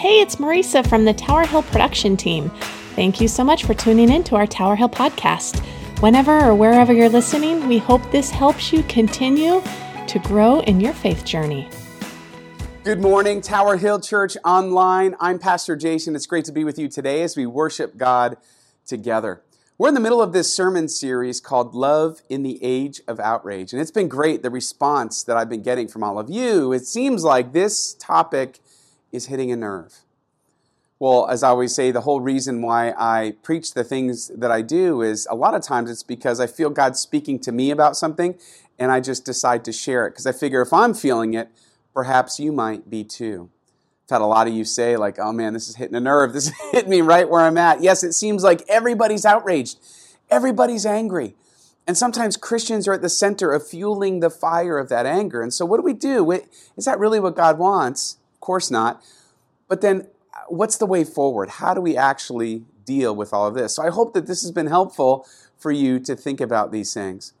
Hey, it's Marisa from the Tower Hill production team. Thank you so much for tuning in to our Tower Hill podcast. Whenever or wherever you're listening, we hope this helps you continue to grow in your faith journey. Good morning, Tower Hill Church Online. I'm Pastor Jason. It's great to be with you today as we worship God together. We're in the middle of this sermon series called Love in the Age of Outrage. And it's been great, the response that I've been getting from all of you. It seems like this topic is hitting a nerve. Well, as I always say, the whole reason why I preach the things that I do is a lot of times it's because I feel God speaking to me about something and I just decide to share it because I figure if I'm feeling it, perhaps you might be too. I've had a lot of you say, like, oh man, this is hitting a nerve. This is hitting me right where I'm at. Yes, it seems like everybody's outraged, everybody's angry. And sometimes Christians are at the center of fueling the fire of that anger. And so, what do we do? Is that really what God wants? Of course not. But then, what's the way forward? How do we actually deal with all of this? So I hope that this has been helpful for you to think about these things.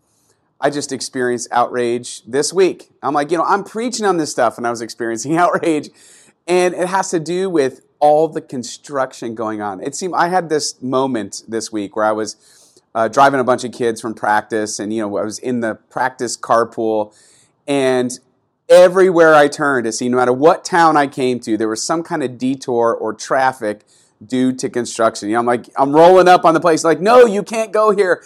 I just experienced outrage this week. I'm like, you know, I'm preaching on this stuff and I was experiencing outrage. And it has to do with all the construction going on. It seemed I had this moment this week where I was uh, driving a bunch of kids from practice and, you know, I was in the practice carpool and everywhere I turned to see, no matter what town I came to, there was some kind of detour or traffic due to construction. You know, I'm like, I'm rolling up on the place, like, no, you can't go here.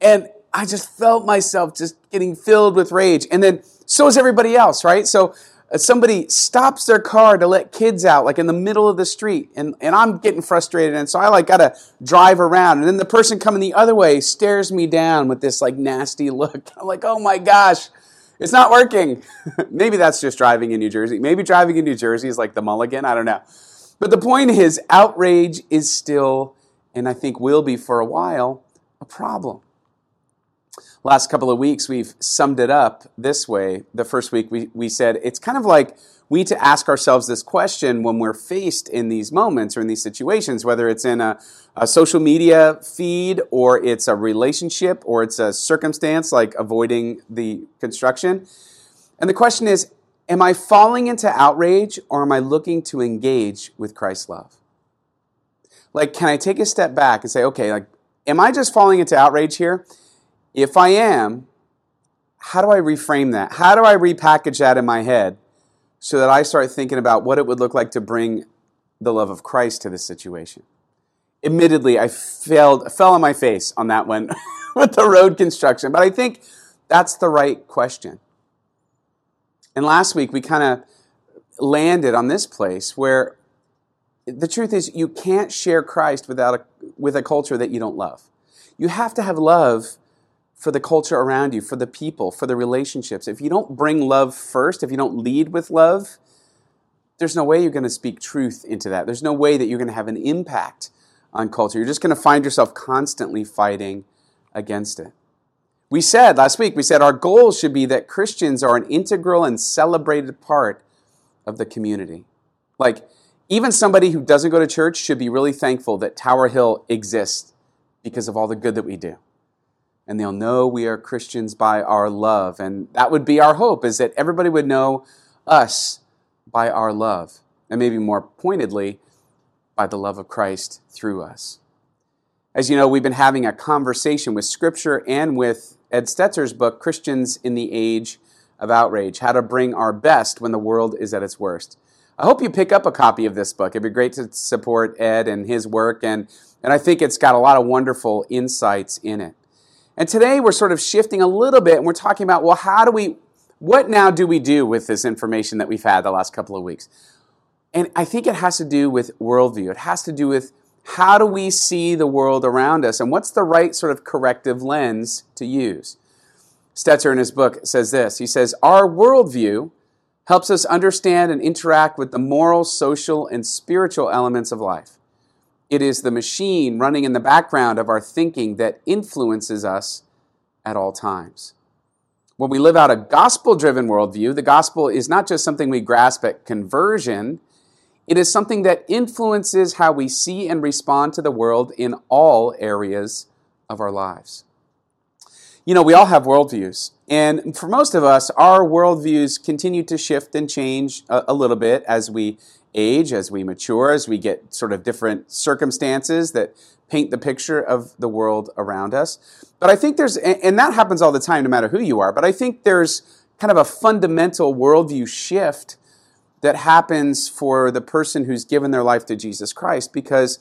And I just felt myself just getting filled with rage. And then so is everybody else, right? So uh, somebody stops their car to let kids out, like in the middle of the street, and, and I'm getting frustrated. And so I like gotta drive around. And then the person coming the other way stares me down with this like nasty look. I'm like, oh my gosh it's not working. Maybe that's just driving in New Jersey. Maybe driving in New Jersey is like the mulligan. I don't know. But the point is, outrage is still, and I think will be for a while, a problem. Last couple of weeks, we've summed it up this way. The first week, we, we said it's kind of like we need to ask ourselves this question when we're faced in these moments or in these situations, whether it's in a, a, social media feed or it's a relationship or it's a circumstance like avoiding the construction. And the question is Am I falling into outrage or am I looking to engage with Christ's love? Like, can I take a step back and say, okay, like, am I just falling into outrage here? If I am, how do I reframe that? How do I repackage that in my head? So that I start thinking about what it would look like to bring the love of Christ to this situation. Admittedly, I failed, fell on my face on that one with the road construction, but I think that's the right question. And last week, we kind of landed on this place where the truth is you can't share Christ without a, with a culture that you don't love. You have to have love for the culture around you, for the people, for the relationships. If you don't bring love first, if you don't lead with love, there's no way you're going to speak truth into that. There's no way that you're going to have an impact on culture. You're just going to find yourself constantly fighting against it. We said last week, we said our goal should be that Christians are an integral and celebrated part of the community. Like, even somebody who doesn't go to church should be really thankful that Tower Hill exists because of all the good that we do and they'll know we are Christians by our love. And that would be our hope, is that everybody would know us by our love. And maybe more pointedly, by the love of Christ through us. As you know, we've been having a conversation with Scripture and with Ed Stetzer's book, Christians in the Age of Outrage How to Bring Our Best When the World is at Its Worst. I hope you pick up a copy of this book. It'd be great to support Ed and his work, and, and I think it's got a lot of wonderful insights in it. And today we're sort of shifting a little bit and we're talking about, well, how do we, what now do we do with this information that we've had the last couple of weeks? And I think it has to do with worldview. It has to do with how do we see the world around us and what's the right sort of corrective lens to use. Stetzer in his book says this He says, Our worldview helps us understand and interact with the moral, social, and spiritual elements of life. It is the machine running in the background of our thinking that influences us at all times. When we live out a gospel driven worldview, the gospel is not just something we grasp at conversion, it is something that influences how we see and respond to the world in all areas of our lives. you know, we all have worldviews. And for most of us, our worldviews continue to shift and change a, a, little bit as we age, as we mature, as we get sort of different circumstances that paint the picture of the world around us. But I think there's, and that happens all the time, no matter who you are, but I think there's kind of a fundamental worldview shift that happens for the person who's given their life to Jesus Christ because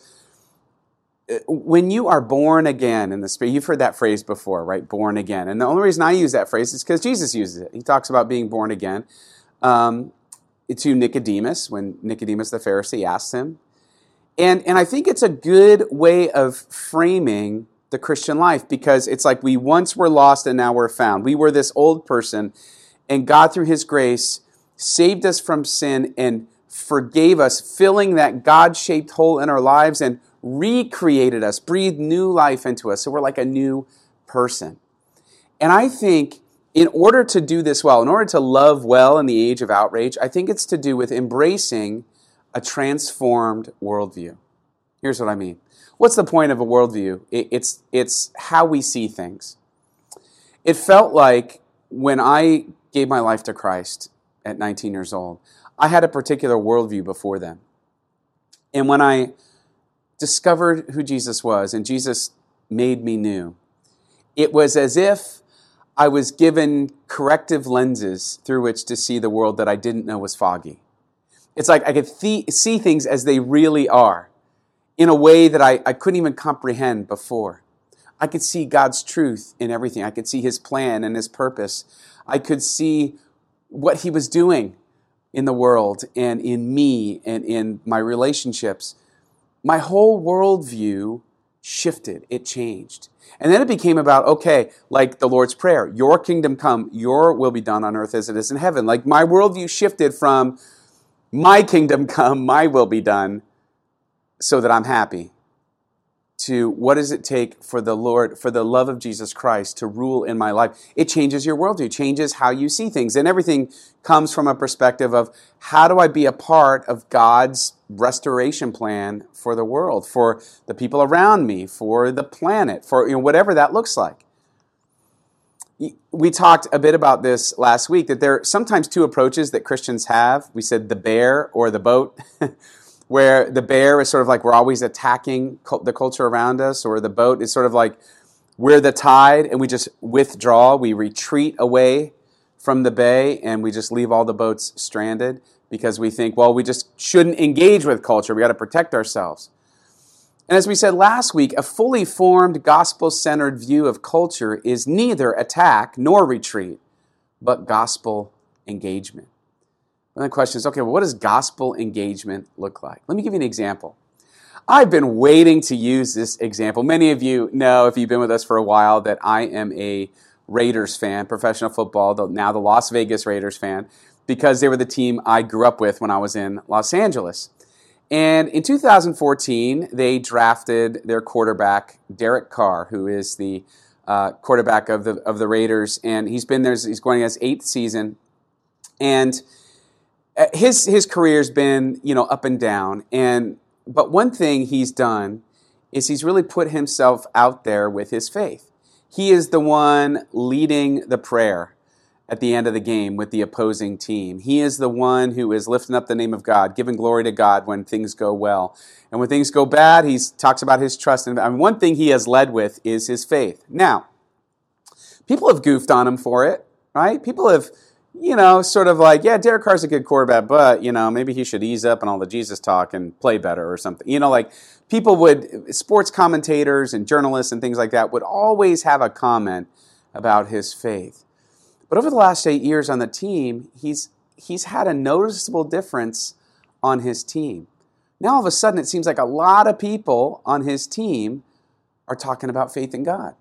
when you are born again in the spirit, you've heard that phrase before, right? Born again. And the only reason I use that phrase is because Jesus uses it. He talks about being born again um, to Nicodemus when Nicodemus the Pharisee asks him. And, and I think it's a good way of framing the Christian life because it's like we once were lost and now we're found. We were this old person, and God, through His grace, saved us from sin and forgave us, filling that God shaped hole in our lives and recreated us, breathed new life into us. So we're like a new person. And I think in order to do this well, in order to love well in the age of outrage, I think it's to do with embracing a transformed worldview. Here's what I mean. What's the point of a worldview? It's, it's how we see things. It felt like when I gave my life to Christ at 19 years old, I had a particular worldview before then. And when I discovered who Jesus was and Jesus made me new, it was as if I was given corrective lenses through which to see the world that I didn't know was foggy. It's like I could th- see things as they really are in a way that I, I couldn't even comprehend before. I could see God's truth in everything. I could see His plan and His purpose. I could see what He was doing in the world and in me and in my relationships my whole worldview shifted, it changed. And then it became about, okay, like the Lord's Prayer, your kingdom come, your will be done on earth as it is in heaven. Like my worldview shifted from my kingdom come, my will be done, so that I'm happy, to what does it take for the Lord, for the love of Jesus Christ to rule in my life? It changes your worldview, it changes how you see things. And everything comes from a perspective of how do I be a part of God's restoration plan for the world, for the people around me, for the planet, for you know, whatever that looks like. We talked a bit about this last week that there are sometimes two approaches that Christians have. We said the bear or the boat. where the bear is sort of like we're always attacking the culture around us, or the boat is sort of like we're the tide and we just withdraw, we retreat away from the bay and we just leave all the boats stranded because we think, well, we just shouldn't engage with culture. We got to protect ourselves. And as we said last week, a fully formed gospel centered view of culture is neither attack nor retreat, but gospel engagement. And the question is okay, well, what does gospel engagement look like? Let me give you an example. I've been waiting to use this example. Many of you know, if you've been with us for a while, that I am a Raiders fan, professional football, now the Las Vegas Raiders fan, because they were the team I grew up with when I was in Los Angeles. And in 2014, they drafted their quarterback, Derek Carr, who is the uh, quarterback of the, of the Raiders. And he's been there, he's going his eighth season. And Uh, his his career's been you know up and down, and but one thing he's done is he's really put himself out there with his faith. He is the one leading the prayer at the end of the game with the opposing team. He is the one who is lifting up the name of God, giving glory to God when things go well. And when things go bad, he talks about his trust. And I mean, one thing he has led with is his faith. Now, people have goofed on him for it, right? People have you know, sort of like, yeah, Derek Carr's a good quarterback, but, you know, maybe he should ease up on all the Jesus talk and play better or something. You know, like people would, sports commentators and journalists and things like that would always have a comment about his faith. But over the last eight years on the team, he's, he's had a noticeable difference on his team. Now all of a sudden, it seems like a lot of people on his team are talking about faith in God,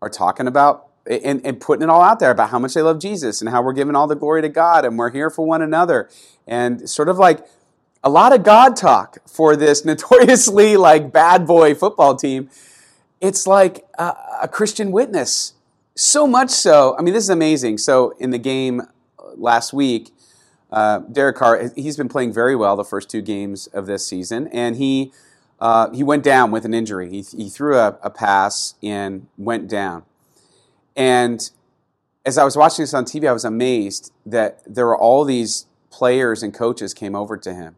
are talking about and, and putting it all out there about how much they love Jesus and how we're giving all the glory to God and we're here for one another. And sort of like a lot of God talk for this notoriously like bad boy football team. It's like a, a Christian witness. So much so, I mean, this is amazing. So in the game last week, uh, Derek Carr, he's been playing very well the first two games of this season, and he uh, he went down with an injury. He, he threw a, a pass and went down. And as I was watching this on TV, I was amazed that there were all these players and coaches came over to him.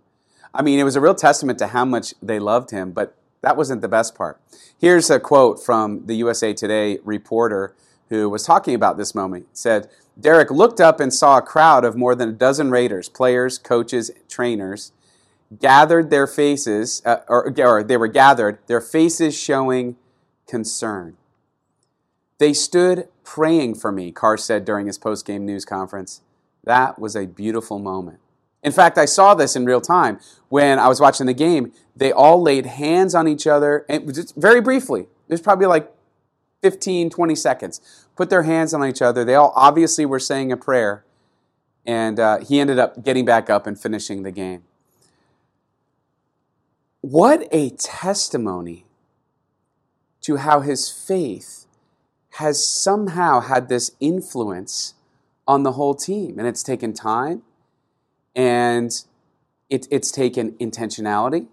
I mean, it was a real testament to how much they loved him, but that wasn't the best part. Here's a quote from the USA Today reporter who was talking about this moment. He said, Derek looked up and saw a crowd of more than a dozen Raiders, players, coaches, trainers, gathered their faces, uh, or, or they were gathered, their faces showing concern. They stood praying for me, Carr said during his post game news conference. That was a beautiful moment. In fact, I saw this in real time when I was watching the game. They all laid hands on each other, and just very briefly. Was probably like 15, 20 seconds. Put their hands on each other. They all obviously were saying a prayer, and uh, he ended up getting back up and finishing the game. What a testimony to how his faith has somehow had this influence on the whole team. And it's taken time and it, it's taken intentionality.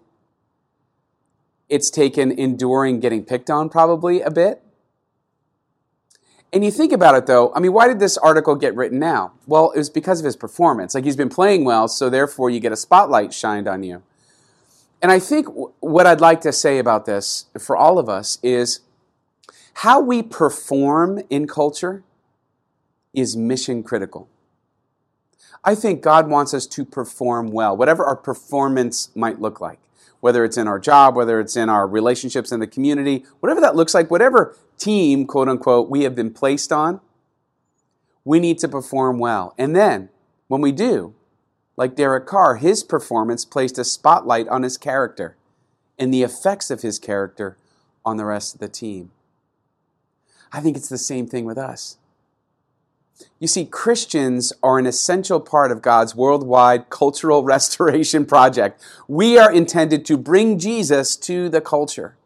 It's taken enduring getting picked on probably a bit. And you think about it though, I mean, why did this article get written now? Well, it was because of his performance. Like he's been playing well, so therefore you get a spotlight shined on you. And I think what I'd like to say about this for all of us is how we perform in culture is mission critical. I think God wants us to perform well, whatever our performance might look like, whether it's in our job, whether it's in our relationships in the community, whatever that looks like, whatever team, quote unquote, we have been placed on, we need to perform well. And then, when we do, like Derek Carr, his performance placed a spotlight on his character and the effects of his character on the rest of the team. I think it's the same thing with us. You see, Christians are an essential part of God's worldwide cultural restoration project. We are intended to bring Jesus to the culture.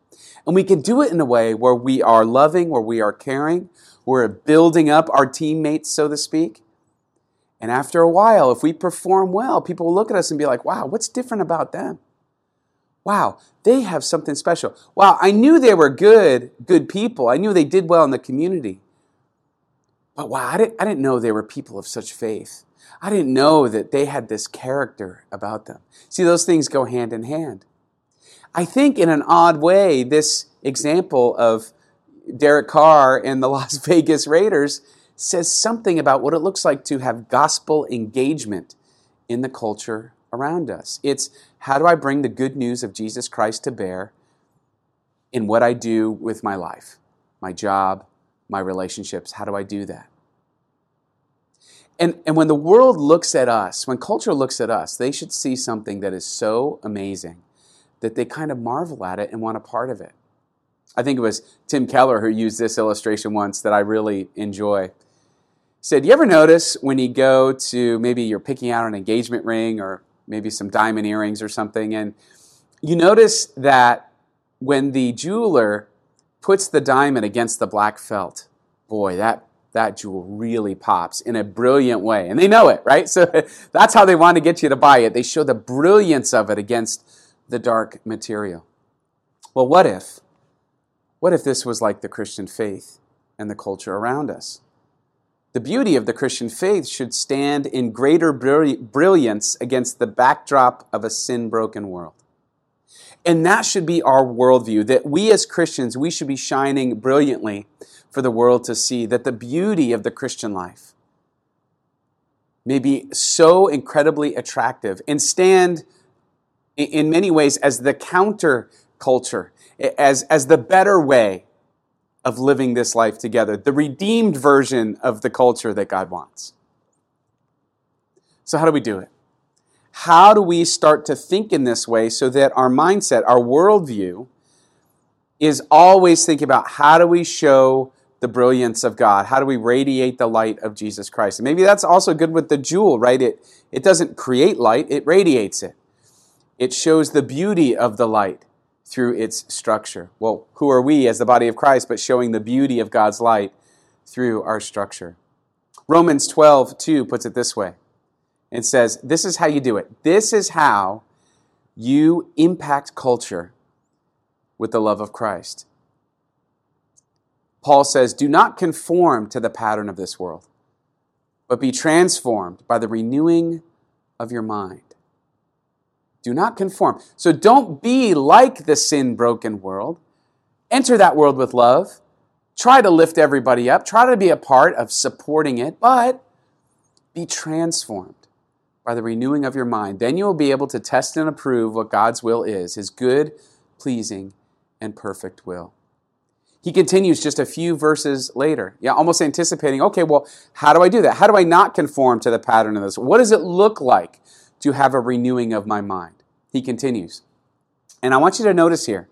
And we can do it in a way where we are loving, where we are caring, we're building up our teammates, so to speak. And after a while, if we perform well, people will look at us and be like, wow, what's different about them? Wow, they have something special. Wow, I knew they were good, good people. I knew they did well in the community. But wow, I didn't, I didn't know they were people of such faith. I didn't know that they had this character about them. See, those things go hand in hand. I think, in an odd way, this example of Derek Carr and the Las Vegas Raiders says something about what it looks like to have gospel engagement in the culture around us. It's how do I bring the good news of Jesus Christ to bear in what I do with my life, my job, my relationships? How do I do that? And, and when the world looks at us, when culture looks at us, they should see something that is so amazing that they kind of marvel at it and want a part of it. I think it was Tim Keller who used this illustration once that I really enjoy. He said, You ever notice when you go to maybe you're picking out an engagement ring or maybe some diamond earrings or something. And you notice that when the jeweler puts the diamond against the black felt, boy, that that jewel really pops in a brilliant way. And they know it, right? So that's how they want to get you to buy it. They show the brilliance of it against the dark material. Well, what if? What if this was like the Christian faith and the culture around us? The beauty of the Christian faith should stand in greater brilliance against the backdrop of a sin broken world. And that should be our worldview that we as Christians, we should be shining brilliantly for the world to see that the beauty of the Christian life may be so incredibly attractive and stand in many ways as the counter culture, as, as the better way of living this life together, the redeemed version of the culture that God wants. So, how do we do it? How do we start to think in this way so that our mindset, our worldview, is always thinking about how do we show the brilliance of God? How do we radiate the light of Jesus Christ? And maybe that's also good with the jewel, right? It, it doesn't create light, it radiates it. It shows the beauty of the light through its structure. Well, who are we as the body of Christ but showing the beauty of God's light through our structure? Romans 12, 2 puts it this way. It says, This is how you do it. This is how you impact culture with the love of Christ. Paul says, Do not conform to the pattern of this world, but be transformed by the renewing of your mind. Do not conform. So don't be like the sin broken world. Enter that world with love. Try to lift everybody up. Try to be a part of supporting it, but be transformed by the renewing of your mind. Then you will be able to test and approve what God's will is, his good, pleasing, and perfect will. He continues just a few verses later, yeah, almost anticipating, okay, well, how do I do that? How do I not conform to the pattern of this? What does it look like to have a renewing of my mind? He continues. And I want you to notice here,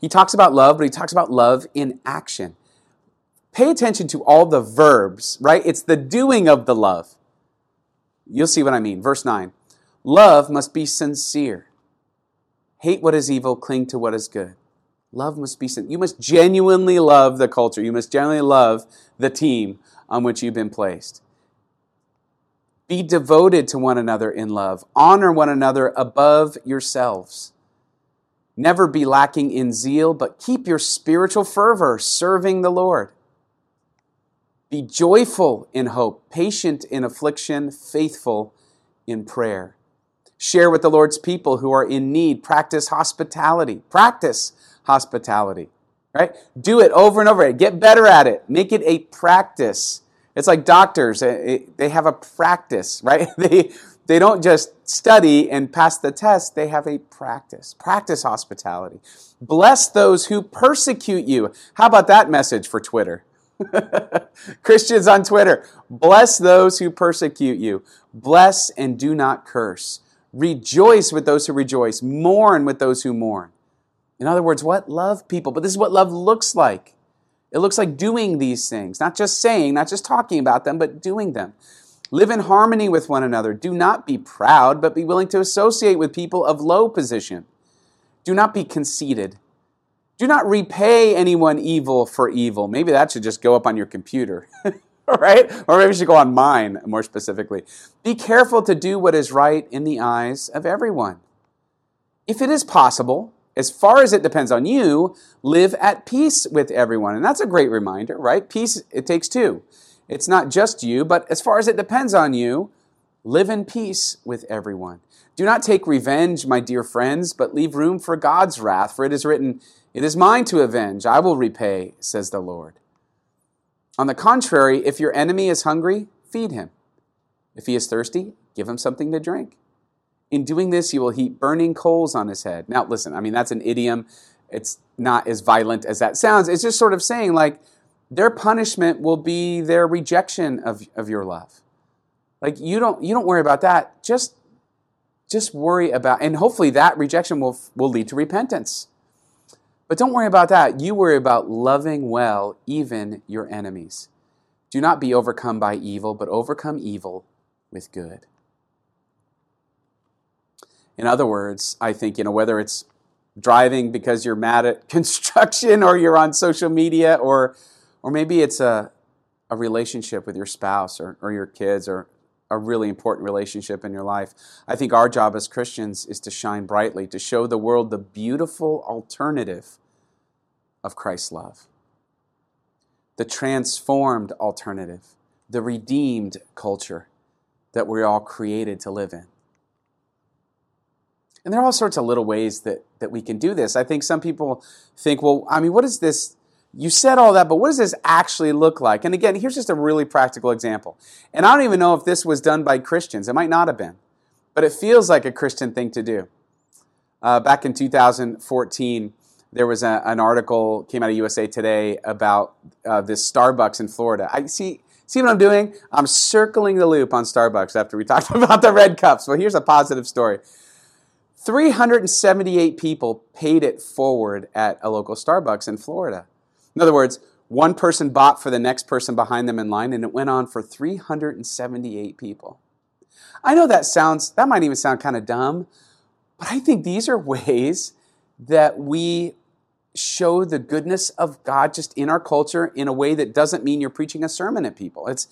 he talks about love, but he talks about love in action. Pay attention to all the verbs, right? It's the doing of the love. You'll see what I mean. Verse 9 Love must be sincere. Hate what is evil, cling to what is good. Love must be sincere. You must genuinely love the culture. You must genuinely love the team on which you've been placed. Be devoted to one another in love. Honor one another above yourselves. Never be lacking in zeal, but keep your spiritual fervor serving the Lord. Be joyful in hope, patient in affliction, faithful in prayer. Share with the Lord's people who are in need. Practice hospitality. Practice hospitality, right? Do it over and over. Again. Get better at it. Make it a practice. It's like doctors, eh, eh, they have a practice, right? They, they don't just study and pass the test, they have a practice. Practice hospitality. Bless those who persecute you. How about that message for Twitter? Christians on Twitter, bless those who persecute you. Bless and do not curse. Rejoice with those who rejoice. Mourn with those who mourn. In other words, what? Love people. But this is what love looks like. It looks like doing these things, not just saying, not just talking about them, but doing them. Live in harmony with one another. Do not be proud, but be willing to associate with people of low position. Do not be conceited. Do not repay anyone evil for evil. Maybe that should just go up on your computer, right? Or maybe it should go on mine more specifically. Be careful to do what is right in the eyes of everyone. If it is possible, as far as it depends on you, live at peace with everyone. And that's a great reminder, right? Peace, it takes two. It's not just you, but as far as it depends on you, live in peace with everyone. Do not take revenge, my dear friends, but leave room for God's wrath, for it is written, it is mine to avenge, I will repay, says the Lord. On the contrary, if your enemy is hungry, feed him. If he is thirsty, give him something to drink. In doing this, you will heap burning coals on his head. Now, listen, I mean, that's an idiom. It's not as violent as that sounds. It's just sort of saying, like, their punishment will be their rejection of, of your love. Like, you don't, you don't worry about that. Just, just worry about, and hopefully that rejection will, will lead to repentance. But don't worry about that. You worry about loving well even your enemies. Do not be overcome by evil, but overcome evil with good. In other words, I think, you know, whether it's driving because you're mad at construction or you're on social media or or maybe it's a, a relationship with your spouse or, or your kids or a really important relationship in your life. I think our job as Christians is to shine brightly, to show the world the beautiful alternative of Christ's love, the transformed alternative, the redeemed culture that we're all created to live in. And there are all sorts of little ways that, that we can do this. I think some people think, well, I mean, what is this? You said all that, but what does this actually look like? And again, here's just a really practical example. And I don't even know if this was done by Christians. It might not have been, but it feels like a Christian thing to do. Uh, back in 2014, there was a, an article came out of USA Today about uh, this Starbucks in Florida. I see. See what I'm doing? I'm circling the loop on Starbucks after we talked about the red cups. Well, here's a positive story. 378 people paid it forward at a local Starbucks in Florida. In other words, one person bought for the next person behind them in line, and it went on for 378 people. I know that sounds, that might even sound kind of dumb, but I think these are ways that we show the goodness of God just in our culture in a way that doesn't mean you're preaching a sermon at people. It's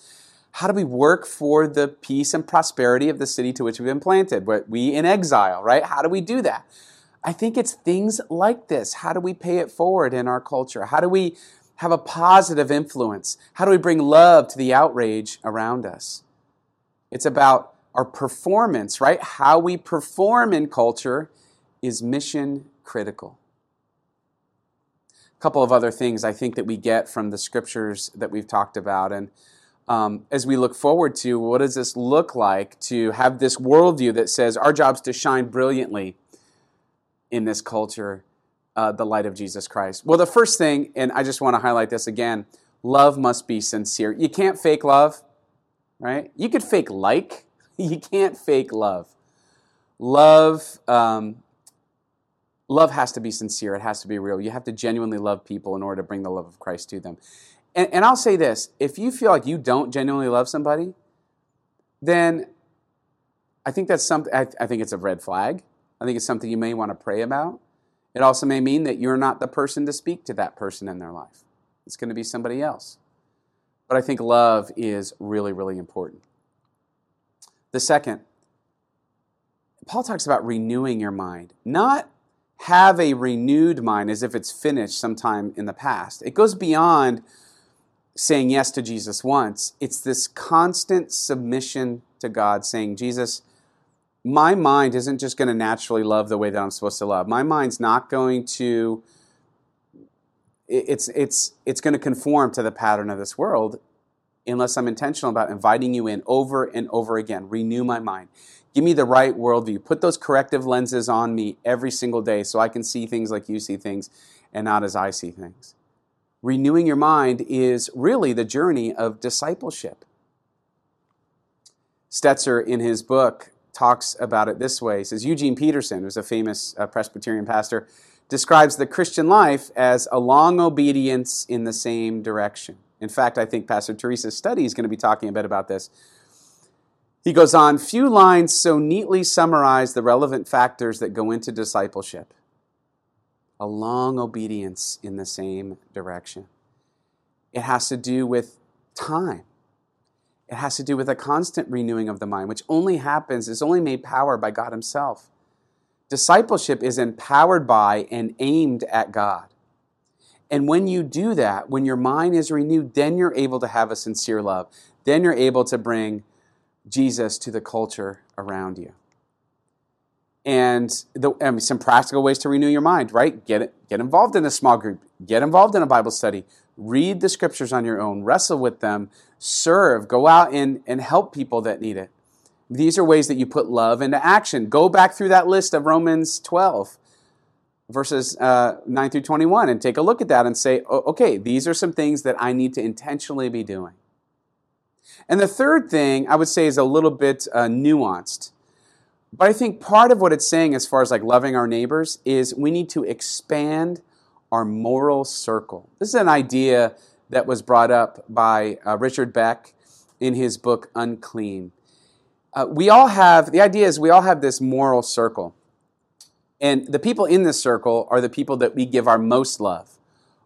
how do we work for the peace and prosperity of the city to which we've been planted? We in exile, right? How do we do that? I think it's things like this. How do we pay it forward in our culture? How do we have a positive influence? How do we bring love to the outrage around us? It's about our performance, right? How we perform in culture is mission critical. A couple of other things I think that we get from the scriptures that we've talked about. And um, as we look forward to what does this look like to have this worldview that says our job's to shine brilliantly in this culture, uh, the light of Jesus Christ. Well, the first thing, and I just want to highlight this again love must be sincere. You can't fake love, right? You could fake like, you can't fake love. Love, um, love has to be sincere. It has to be real. You have to genuinely love people in order to bring the love of Christ to them. And, and I'll say this if you feel like you don't genuinely love somebody, then I think that's something, I, I think it's a red flag. I think it's something you may want to pray about. It also may mean that you're not the person to speak to that person in their life. It's going to be somebody else. But I think love is really, really important. The second, Paul talks about renewing your mind, not have a renewed mind as if it's finished sometime in the past. It goes beyond saying yes to Jesus once, it's this constant submission to God, saying, Jesus, my mind isn't just going to naturally love the way that I'm supposed to love. My mind's not going to it's it's it's going to conform to the pattern of this world unless I'm intentional about inviting you in over and over again. Renew my mind. Give me the right worldview. Put those corrective lenses on me every single day so I can see things like you see things and not as I see things. Renewing your mind is really the journey of discipleship. Stetzer, in his book, talks about it this way. He says Eugene Peterson, who's a famous uh, Presbyterian pastor, describes the Christian life as a long obedience in the same direction. In fact, I think Pastor Teresa's study is going to be talking a bit about this. He goes on, few lines so neatly summarize the relevant factors that go into discipleship. A long obedience in the same direction. It has to do with time. It has to do with a constant renewing of the mind, which only happens, is only made power by God Himself. Discipleship is empowered by and aimed at God. And when you do that, when your mind is renewed, then you're able to have a sincere love. Then you're able to bring Jesus to the culture around you. And the, I mean, some practical ways to renew your mind, right? Get, get involved in a small group, get involved in a Bible study, read the scriptures on your own, wrestle with them, serve, go out and, and help people that need it. These are ways that you put love into action. Go back through that list of Romans 12, verses uh, 9 through 21, and take a look at that and say, okay, these are some things that I need to intentionally be doing. And the third thing I would say is a little bit uh, nuanced. But I think part of what it's saying, as far as like loving our neighbors, is we need to expand our moral circle. This is an idea that was brought up by uh, Richard Beck in his book Unclean. Uh, we all have, the idea is we all have this moral circle. And the people in this circle are the people that we give our most love,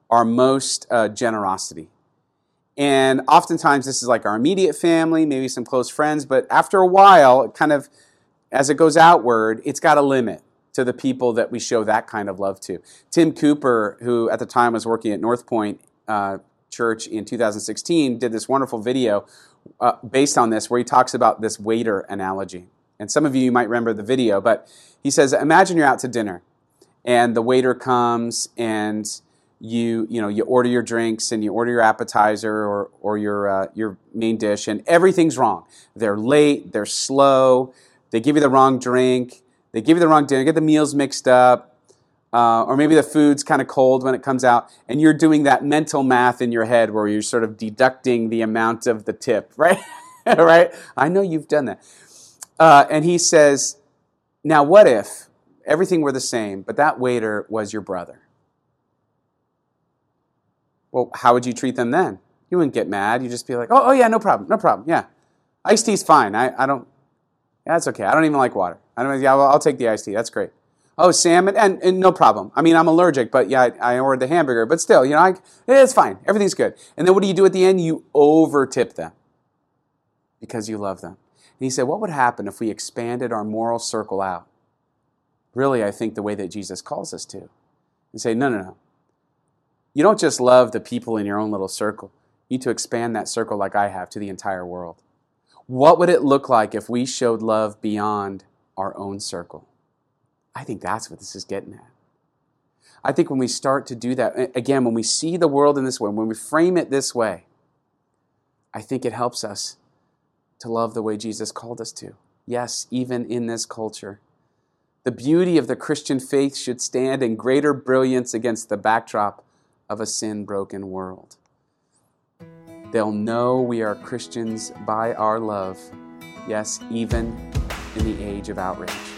our most uh, generosity. And oftentimes this is like our immediate family, maybe some close friends, but after a while, it kind of, as it goes outward, it's got a limit to the people that we show that kind of love to. Tim Cooper, who at the time was working at North Point uh, Church in 2016, did this wonderful video uh, based on this where he talks about this waiter analogy. And some of you you might remember the video, but he says, Imagine you're out to dinner and the waiter comes and you you know you order your drinks and you order your appetizer or or your uh, your main dish and everything's wrong. They're late, they're slow, they give you the wrong drink, they give you the wrong dinner, get the meals mixed up, uh, or maybe the food's kind of cold when it comes out, and you're doing that mental math in your head where you're sort of deducting the amount of the tip, right? right? I know you've done that. Uh, and he says, Now, what if everything were the same, but that waiter was your brother? Well, how would you treat them then? You wouldn't get mad. You'd just be like, Oh, oh yeah, no problem, no problem, yeah. Iced tea's fine. I, I don't, that's okay. I don't even like water. I don't, yeah, well, I'll take the iced tea. That's great. Oh, salmon, and, and no problem. I mean, I'm allergic, but yeah, I, I ordered the hamburger, but still, you know, I, it's fine. Everything's good. And then what do you do at the end? You over tip them because you love them. And he said, what would happen if we expanded our moral circle out? Really, I think the way that Jesus calls us to. And say, no, no, no. You don't just love the people in your own little circle. You need to expand that circle like I have to the entire world. What would it look like if we showed love beyond our own circle? I think that's what this is getting at. I think when we start to do that, again, when we see the world in this way, when we frame it this way, I think it helps us to love the way Jesus called us to. Yes, even in this culture. The beauty of the Christian faith should stand in greater brilliance against the backdrop of a sin broken world. They'll know we are Christians by our love, yes, even in the age of outrage.